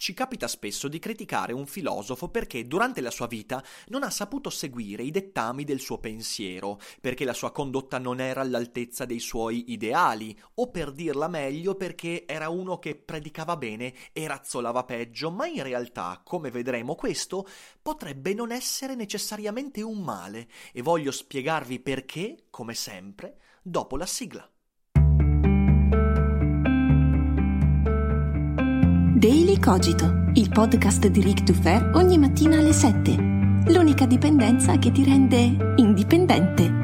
Ci capita spesso di criticare un filosofo perché durante la sua vita non ha saputo seguire i dettami del suo pensiero, perché la sua condotta non era all'altezza dei suoi ideali, o per dirla meglio perché era uno che predicava bene e razzolava peggio, ma in realtà, come vedremo, questo potrebbe non essere necessariamente un male, e voglio spiegarvi perché, come sempre, dopo la sigla. Daily Cogito, il podcast di Rick Dufer ogni mattina alle 7. L'unica dipendenza che ti rende indipendente.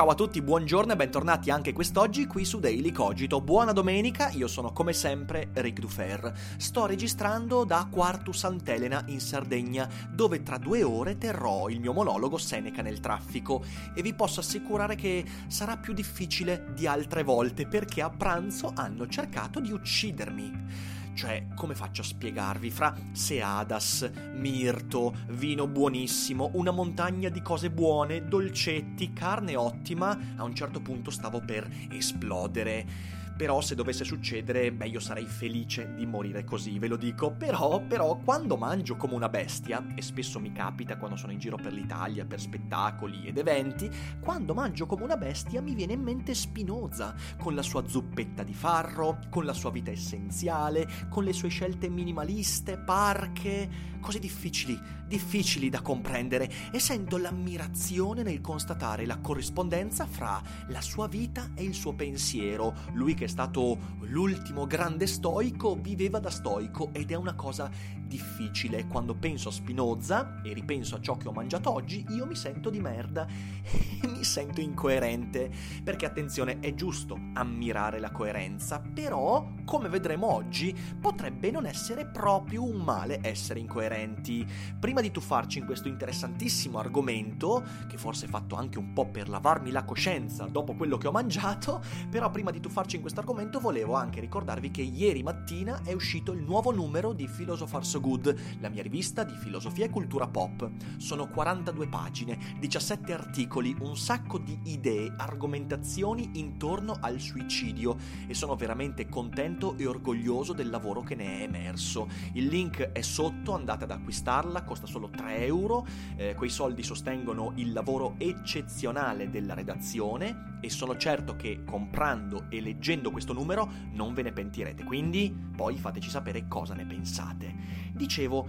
Ciao a tutti, buongiorno e bentornati anche quest'oggi qui su Daily Cogito. Buona domenica, io sono come sempre Ric Dufer. Sto registrando da Quartu Sant'Elena in Sardegna, dove tra due ore terrò il mio monologo Seneca nel traffico e vi posso assicurare che sarà più difficile di altre volte perché a pranzo hanno cercato di uccidermi. Cioè, come faccio a spiegarvi? Fra seadas, mirto, vino buonissimo, una montagna di cose buone, dolcetti, carne ottima, a un certo punto stavo per esplodere però se dovesse succedere, beh, io sarei felice di morire così, ve lo dico. Però, però, quando mangio come una bestia, e spesso mi capita quando sono in giro per l'Italia, per spettacoli ed eventi, quando mangio come una bestia mi viene in mente Spinoza, con la sua zuppetta di farro, con la sua vita essenziale, con le sue scelte minimaliste, parche, cose difficili, difficili da comprendere, e sento l'ammirazione nel constatare la corrispondenza fra la sua vita e il suo pensiero, lui che stato l'ultimo grande stoico, viveva da stoico ed è una cosa difficile. Quando penso a Spinoza e ripenso a ciò che ho mangiato oggi, io mi sento di merda e mi sento incoerente. Perché attenzione, è giusto ammirare la coerenza, però, come vedremo oggi, potrebbe non essere proprio un male essere incoerenti. Prima di tuffarci in questo interessantissimo argomento, che forse è fatto anche un po' per lavarmi la coscienza dopo quello che ho mangiato, però prima di tuffarci in questo argomento volevo anche ricordarvi che ieri mattina è uscito il nuovo numero di Philosopher So Good, la mia rivista di filosofia e cultura pop. Sono 42 pagine, 17 articoli, un sacco di idee, argomentazioni intorno al suicidio e sono veramente contento e orgoglioso del lavoro che ne è emerso. Il link è sotto, andate ad acquistarla, costa solo 3 euro, eh, quei soldi sostengono il lavoro eccezionale della redazione e sono certo che comprando e leggendo leggendo questo numero non ve ne pentirete, quindi poi fateci sapere cosa ne pensate. Dicevo,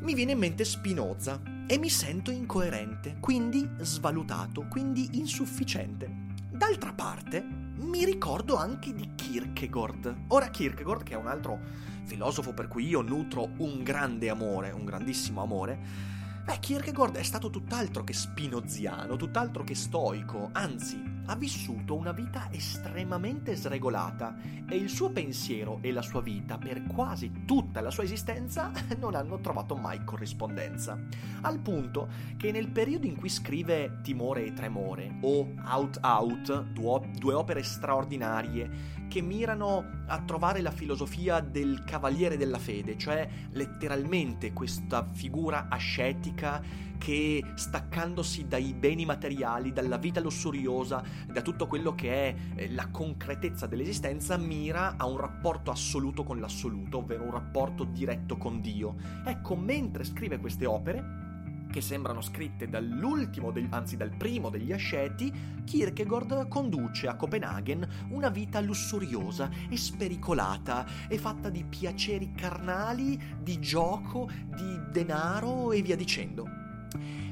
mi viene in mente Spinoza e mi sento incoerente, quindi svalutato, quindi insufficiente. D'altra parte, mi ricordo anche di Kierkegaard. Ora Kierkegaard, che è un altro filosofo per cui io nutro un grande amore, un grandissimo amore, Beh, Kierkegaard è stato tutt'altro che spinoziano, tutt'altro che stoico, anzi, ha vissuto una vita estremamente sregolata e il suo pensiero e la sua vita per quasi tutta la sua esistenza non hanno trovato mai corrispondenza. Al punto che nel periodo in cui scrive Timore e Tremore o Out Out, due opere straordinarie che mirano a trovare la filosofia del cavaliere della fede, cioè letteralmente questa figura ascetica che staccandosi dai beni materiali, dalla vita lussuriosa, da tutto quello che è eh, la concretezza dell'esistenza, mira a un rapporto assoluto con l'assoluto, ovvero un rapporto diretto con Dio. Ecco, mentre scrive queste opere, che sembrano scritte dall'ultimo, del, anzi dal primo degli asceti, Kierkegaard conduce a Copenaghen una vita lussuriosa e spericolata e fatta di piaceri carnali, di gioco, di denaro e via dicendo.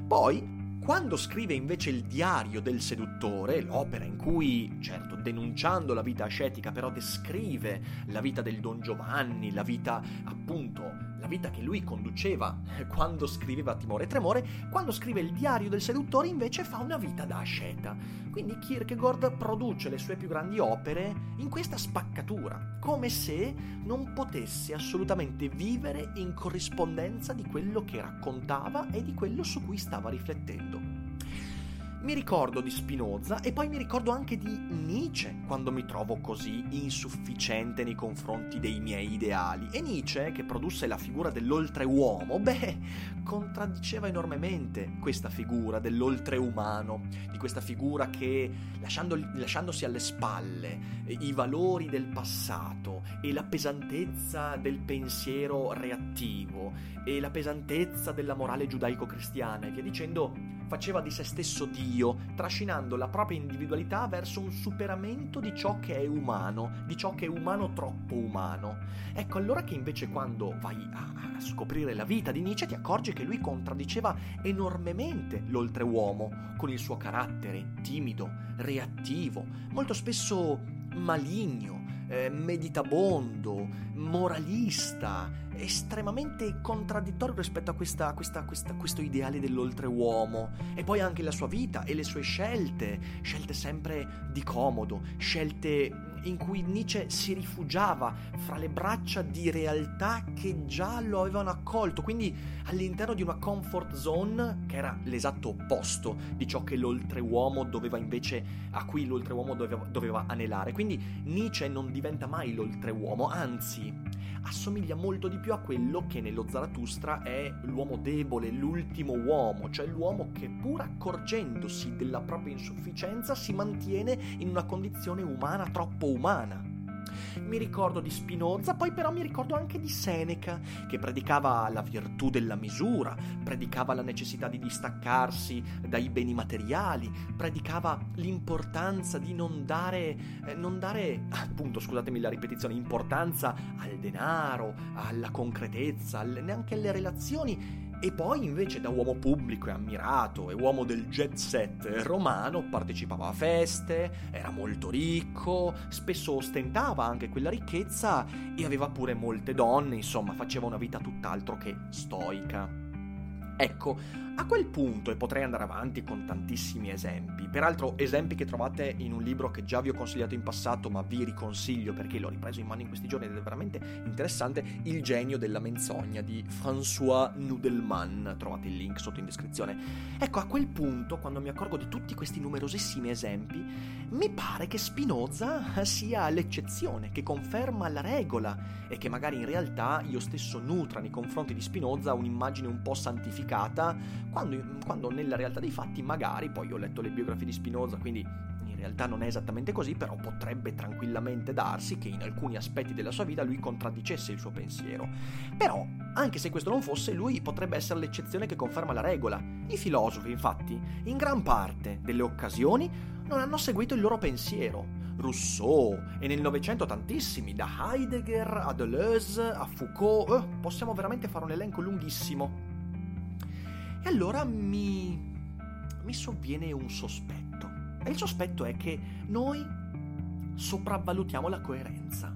Poi quando scrive invece il diario del seduttore, l'opera in cui, certo denunciando la vita ascetica, però descrive la vita del Don Giovanni, la vita appunto la vita che lui conduceva quando scriveva Timore e Tremore, quando scrive il diario del seduttore invece fa una vita da asceta. Quindi Kierkegaard produce le sue più grandi opere in questa spaccatura, come se non potesse assolutamente vivere in corrispondenza di quello che raccontava e di quello su cui stava riflettendo. Mi ricordo di Spinoza e poi mi ricordo anche di Nietzsche quando mi trovo così insufficiente nei confronti dei miei ideali. E Nietzsche, che produsse la figura dell'oltreuomo, beh, contraddiceva enormemente questa figura dell'oltreumano, di questa figura che, lasciandosi alle spalle i valori del passato e la pesantezza del pensiero reattivo e la pesantezza della morale giudaico-cristiana e via dicendo, faceva di se stesso Dio, trascinando la propria individualità verso un superamento di ciò che è umano, di ciò che è umano troppo umano. Ecco allora che invece quando vai a, scoprire la vita di Nietzsche ti accorgi che lui contraddiceva enormemente l'oltreuomo con il suo carattere timido, reattivo, molto spesso maligno, eh, meditabondo, moralista, estremamente contraddittorio rispetto a questa, questa, questa, questo ideale dell'oltreuomo. E poi anche la sua vita e le sue scelte, scelte sempre di comodo, scelte in cui Nietzsche si rifugiava fra le braccia di realtà che già lo avevano accolto, quindi all'interno di una comfort zone che era l'esatto opposto di ciò che l'oltreuomo doveva invece, a cui l'oltreuomo doveva, doveva anelare. Quindi Nietzsche non diventa mai l'oltreuomo, anzi assomiglia molto di più a quello che nello Zarathustra è l'uomo debole, l'ultimo uomo, cioè l'uomo che pur accorgendosi della propria insufficienza si mantiene in una condizione umana troppo umana. Mi ricordo di Spinoza, poi però mi ricordo anche di Seneca, che predicava la virtù della misura, predicava la necessità di distaccarsi dai beni materiali, predicava l'importanza di non dare, eh, non dare, appunto, scusatemi la ripetizione, importanza al denaro, alla concretezza, alle, neanche alle relazioni e poi invece da uomo pubblico e ammirato e uomo del jet set romano partecipava a feste, era molto ricco, spesso ostentava anche quella ricchezza e aveva pure molte donne, insomma faceva una vita tutt'altro che stoica. Ecco, a quel punto, e potrei andare avanti con tantissimi esempi, peraltro esempi che trovate in un libro che già vi ho consigliato in passato, ma vi riconsiglio perché l'ho ripreso in mano in questi giorni ed è veramente interessante, Il genio della menzogna di François Nudelman, trovate il link sotto in descrizione. Ecco, a quel punto, quando mi accorgo di tutti questi numerosissimi esempi, mi pare che Spinoza sia l'eccezione, che conferma la regola e che magari in realtà io stesso nutra nei confronti di Spinoza un'immagine un po' santificata quando, quando nella realtà dei fatti magari, poi ho letto le biografie di Spinoza, quindi in realtà non è esattamente così, però potrebbe tranquillamente darsi che in alcuni aspetti della sua vita lui contraddicesse il suo pensiero. Però, anche se questo non fosse, lui potrebbe essere l'eccezione che conferma la regola. I filosofi, infatti, in gran parte delle occasioni non hanno seguito il loro pensiero. Rousseau e nel Novecento tantissimi, da Heidegger a Deleuze a Foucault, eh, possiamo veramente fare un elenco lunghissimo. E allora mi, mi sovviene un sospetto. E il sospetto è che noi sopravvalutiamo la coerenza.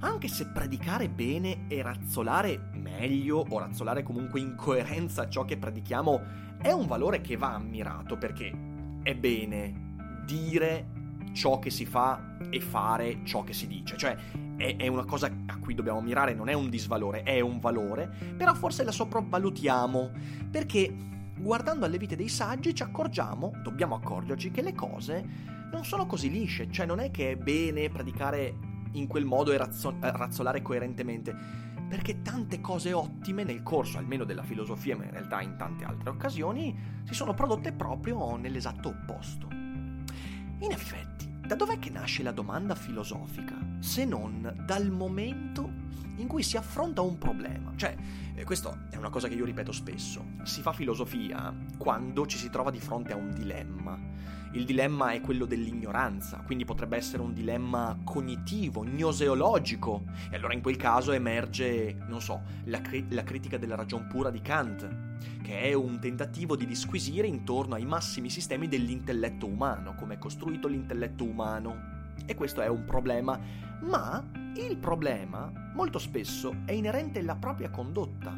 Anche se predicare bene e razzolare meglio, o razzolare comunque in coerenza ciò che predichiamo, è un valore che va ammirato perché è bene dire ciò che si fa e fare ciò che si dice. Cioè, è, è, una cosa a cui dobbiamo mirare, non è un disvalore, è un valore, però forse la sopravvalutiamo, perché guardando alle vite dei saggi ci accorgiamo, dobbiamo accorgerci che le cose non sono così lisce, cioè non è che è bene predicare in quel modo e razzo- eh, razzolare coerentemente, perché tante cose ottime nel corso almeno della filosofia, ma in realtà in tante altre occasioni, si sono prodotte proprio nell'esatto opposto. In effetti, da dov'è che nasce la domanda filosofica? Se non dal momento in cui si affronta un problema. Cioè, eh, questo è una cosa che io ripeto spesso. Si fa filosofia quando ci si trova di fronte a un dilemma. Il dilemma è quello dell'ignoranza, quindi potrebbe essere un dilemma cognitivo, gnoseologico. E allora in quel caso emerge, non so, la, cri- la critica della ragion pura di Kant, che è un tentativo di disquisire intorno ai massimi sistemi dell'intelletto umano, come è costruito l'intelletto umano. E questo è un problema, ma Il problema, molto spesso, è inerente alla propria condotta.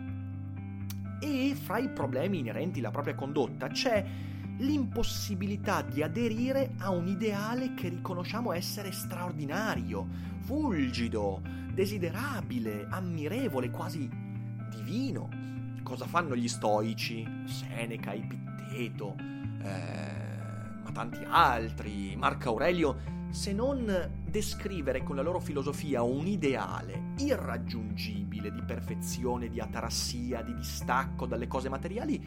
E fra i problemi inerenti alla propria condotta c'è l'impossibilità di aderire a un ideale che riconosciamo essere straordinario, fulgido, desiderabile, ammirevole, quasi divino. Cosa fanno gli stoici? Seneca, Epitteto, eh, ma tanti altri, Marco Aurelio, se non descrivere con la loro filosofia un ideale irraggiungibile di perfezione, di atarassia, di distacco dalle cose materiali,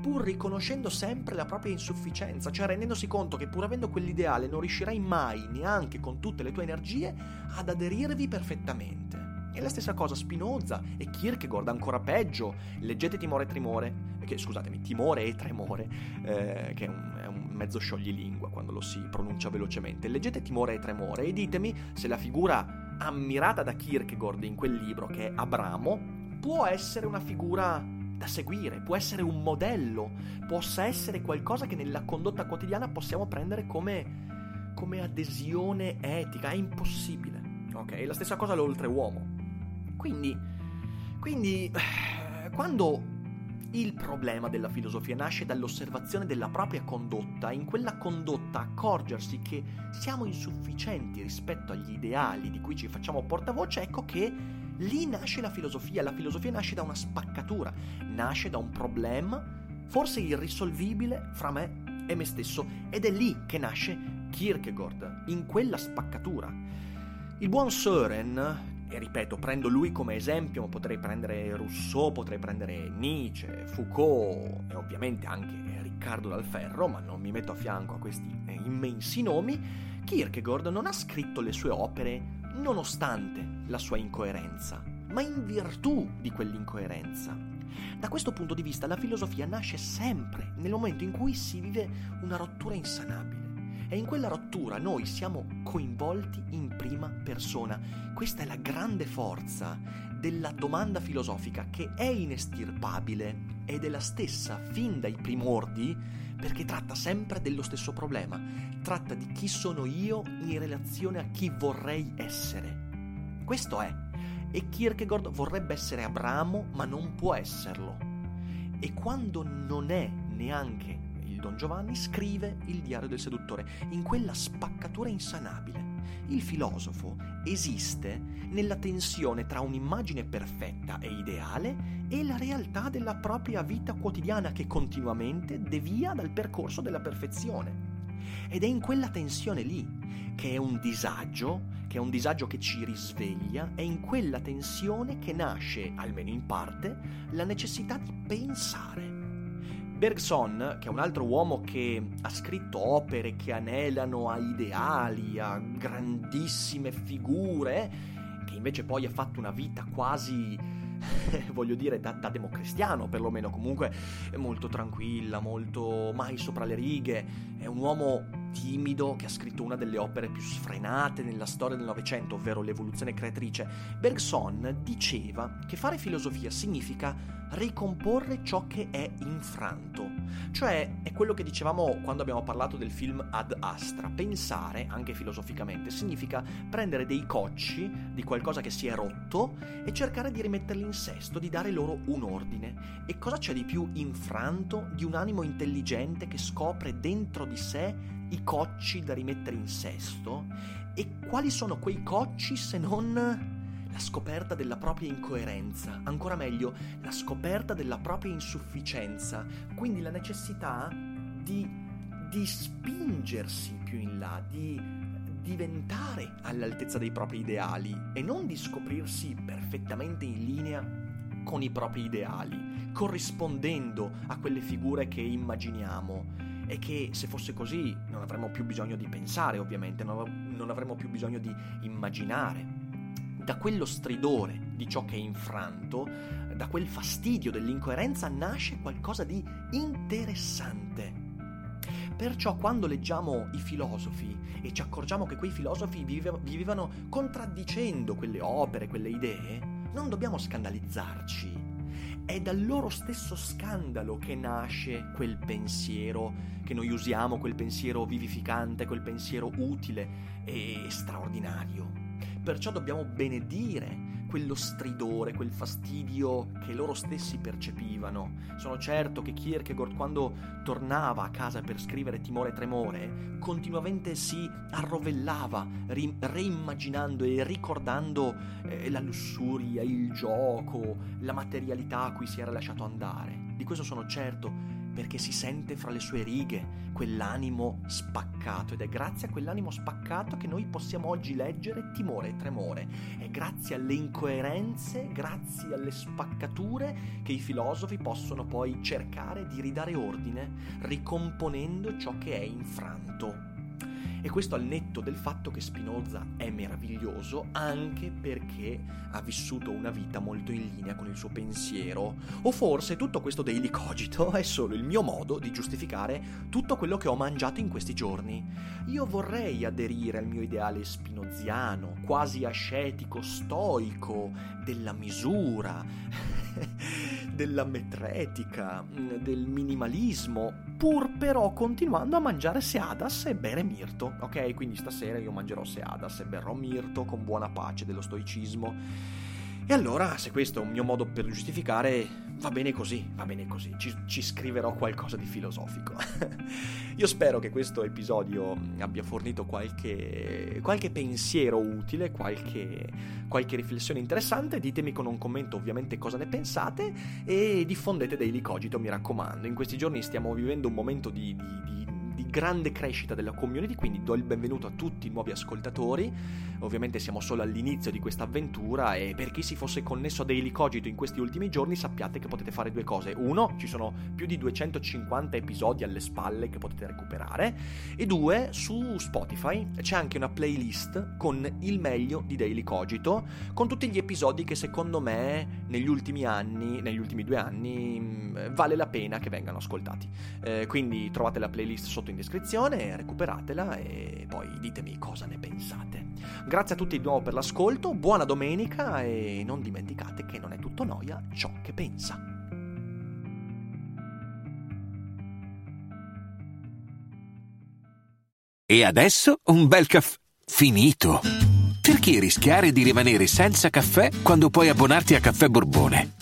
pur riconoscendo sempre la propria insufficienza, cioè rendendosi conto che pur avendo quell'ideale non riuscirai mai, neanche con tutte le tue energie, ad aderirvi perfettamente. E la stessa cosa Spinoza e Kierkegaard, ancora peggio. Leggete Timore e Tremore, che, scusatemi, Timore e Tremore, eh, che è un, è un mezzo scioglilingua quando lo si pronuncia velocemente. Leggete Timore e Tremore e ditemi se la figura ammirata da Kierkegaard in quel libro, che è Abramo, può essere una figura da seguire, può essere un modello, possa essere qualcosa che nella condotta quotidiana possiamo prendere come, come adesione etica, è impossibile. Ok, la stessa cosa l'oltreuomo. Quindi, quindi, quando il problema della filosofia nasce dall'osservazione della propria condotta, in quella condotta accorgersi che siamo insufficienti rispetto agli ideali di cui ci facciamo portavoce, ecco che Lì nasce la filosofia, la filosofia nasce da una spaccatura, nasce da un problema, forse irrisolvibile, fra me e me stesso, ed è lì che nasce Kierkegaard, in quella spaccatura. Il buon Søren, e ripeto, prendo lui come esempio, ma potrei prendere Rousseau, potrei prendere Nietzsche, Foucault e ovviamente anche Riccardo dal Ferro, ma non mi metto a fianco a questi immensi nomi, Kierkegaard non ha scritto le sue opere nonostante la sua incoerenza, ma in virtù di quell'incoerenza. Da questo punto di vista la filosofia nasce sempre nel momento in cui si vive una rottura insanabile. E in quella rottura noi siamo coinvolti in prima persona. Questa è la grande forza della domanda filosofica che è inestirpabile ed è la stessa fin dai primordi perché tratta sempre dello stesso problema, tratta di chi sono io in relazione a chi vorrei essere. Questo è. E Kierkegaard vorrebbe essere Abramo, ma non può esserlo. E quando non è neanche Don Giovanni, scrive il diario del seduttore, in quella spaccatura insanabile. Il filosofo esiste nella tensione tra un'immagine perfetta e ideale e la realtà della propria vita quotidiana che continuamente devia dal percorso della perfezione. Ed è in quella tensione lì che è un disagio, che è un disagio che ci risveglia, è in quella tensione che nasce, almeno in parte, la necessità di pensare. Bergson, che è un altro uomo che ha scritto opere che anelano a ideali, a grandissime figure, che invece poi ha fatto una vita quasi voglio dire da, da democristiano perlomeno, comunque molto tranquilla, molto mai sopra le righe, è un uomo timido che ha scritto una delle opere più sfrenate nella storia del Novecento, ovvero l'evoluzione creatrice, Bergson diceva che fare filosofia significa ricomporre ciò che è infranto. Cioè è quello che dicevamo quando abbiamo parlato del film Ad Astra. Pensare, anche filosoficamente, significa prendere dei cocci di qualcosa che si è rotto e cercare di rimetterli in sesto, di dare loro un ordine. E cosa c'è di più infranto di un animo intelligente che scopre dentro di sé i cocci da rimettere in sesto? E quali sono quei cocci se non la scoperta della propria incoerenza, ancora meglio, la scoperta della propria insufficienza, quindi la necessità di, di spingersi più in là, di diventare all'altezza dei propri ideali e non di scoprirsi perfettamente in linea con i propri ideali, corrispondendo a quelle figure che immaginiamo e che se fosse così non avremmo più bisogno di pensare ovviamente, non avremmo più bisogno di immaginare da quello stridore di ciò che è infranto, da quel fastidio dell'incoerenza nasce qualcosa di interessante. Perciò quando leggiamo i filosofi e ci accorgiamo che quei filosofi vivevano contraddicendo quelle opere, quelle idee, non dobbiamo scandalizzarci. È dal loro stesso scandalo che nasce quel pensiero che noi usiamo, quel pensiero vivificante, quel pensiero utile e straordinario. Perciò dobbiamo benedire quello stridore, quel fastidio che loro stessi percepivano. Sono certo che Kierkegaard, quando tornava a casa per scrivere Timore e Tremore, continuamente si arrovellava, ri- reimmaginando e ricordando eh, la lussuria, il gioco, la materialità a cui si era lasciato andare. Di questo sono certo perché si sente fra le sue righe quell'animo spaccato ed è grazie a quell'animo spaccato che noi possiamo oggi leggere timore e tremore. È grazie alle incoerenze, grazie alle spaccature che i filosofi possono poi cercare di ridare ordine, ricomponendo ciò che è infranto. E questo al netto del fatto che Spinoza è meraviglioso anche perché ha vissuto una vita molto in linea con il suo pensiero. O forse tutto questo daily cogito è solo il mio modo di giustificare tutto quello che ho mangiato in questi giorni. Io vorrei aderire al mio ideale spinoziano, quasi ascetico, stoico, della misura, della metretica, del minimalismo, pur però continuando a mangiare seadas e bere mirto. Ok, quindi stasera io mangerò seadas e berrò mirto con buona pace dello stoicismo. E allora, se questo è un mio modo per giustificare, va bene così, va bene così, ci, ci scriverò qualcosa di filosofico. Io spero che questo episodio abbia fornito qualche, qualche pensiero utile, qualche, qualche, riflessione interessante. Ditemi con un commento ovviamente cosa ne pensate e diffondete Daily Cogito, mi raccomando. In questi giorni stiamo vivendo un momento di, di di grande crescita della community, quindi do il benvenuto a tutti i nuovi ascoltatori. Ovviamente siamo solo all'inizio di questa avventura e per chi si fosse connesso a Daily Cogito in questi ultimi giorni sappiate che potete fare due cose. Uno, ci sono più di 250 episodi alle spalle che potete recuperare e due, su Spotify c'è anche una playlist con il meglio di Daily Cogito, con tutti gli episodi che secondo me negli ultimi anni, negli ultimi due anni, mm, vale la pena che vengano ascoltati. Eh, quindi trovate la playlist sotto in descrizione, recuperatela e poi ditemi cosa ne pensate. Grazie a tutti di nuovo per l'ascolto, buona domenica e non dimenticate che non è tutto noia ciò che pensa. E adesso un bel caffè finito. Perché rischiare di rimanere senza caffè quando puoi abbonarti a Caffè Borbone?